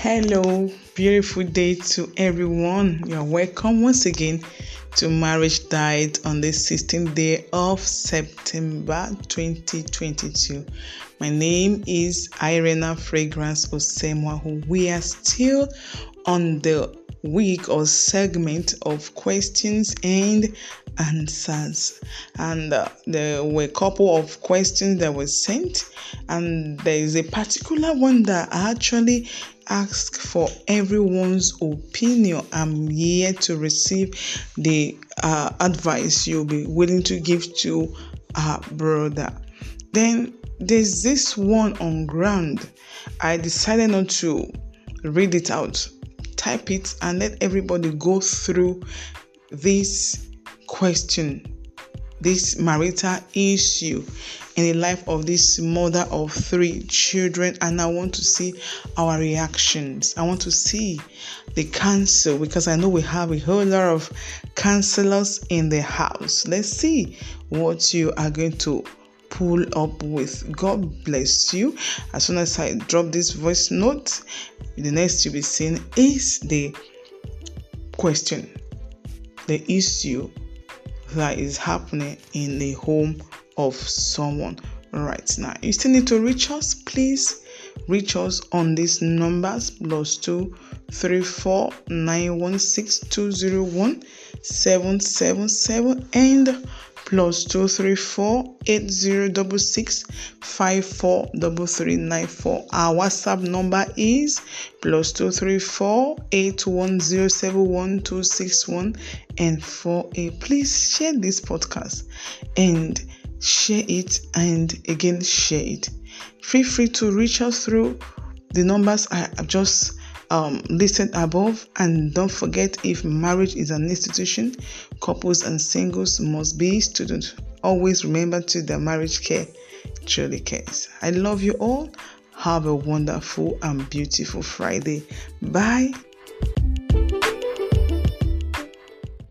Hello, beautiful day to everyone. You're welcome once again to Marriage Diet on the 16th day of September 2022. My name is Irena Fragrance Osemwa. We are still on the week or segment of questions and answers. And uh, there were a couple of questions that were sent. And there is a particular one that I actually asked for everyone's opinion. I'm here to receive the uh, advice you'll be willing to give to our brother. Then there's this one on ground. I decided not to read it out. Type it and let everybody go through this question, this marital issue in the life of this mother of three children. And I want to see our reactions. I want to see the counsel because I know we have a whole lot of counselors in the house. Let's see what you are going to pull up with. God bless you. As soon as I drop this voice note, the next you'll be seen is the question, the issue that is happening in the home of someone right now. You still need to reach us, please reach us on these numbers plus two three four nine one six two zero one seven seven seven and plus two three four eight zero double six five four double three nine four. Our WhatsApp number is plus two three four eight one zero seven one two six one and four eight. Please share this podcast and share it and again share it. Feel free to reach us through the numbers I have just um, listed above. And don't forget if marriage is an institution, couples and singles must be students. Always remember to the marriage care truly cares. I love you all. Have a wonderful and beautiful Friday. Bye.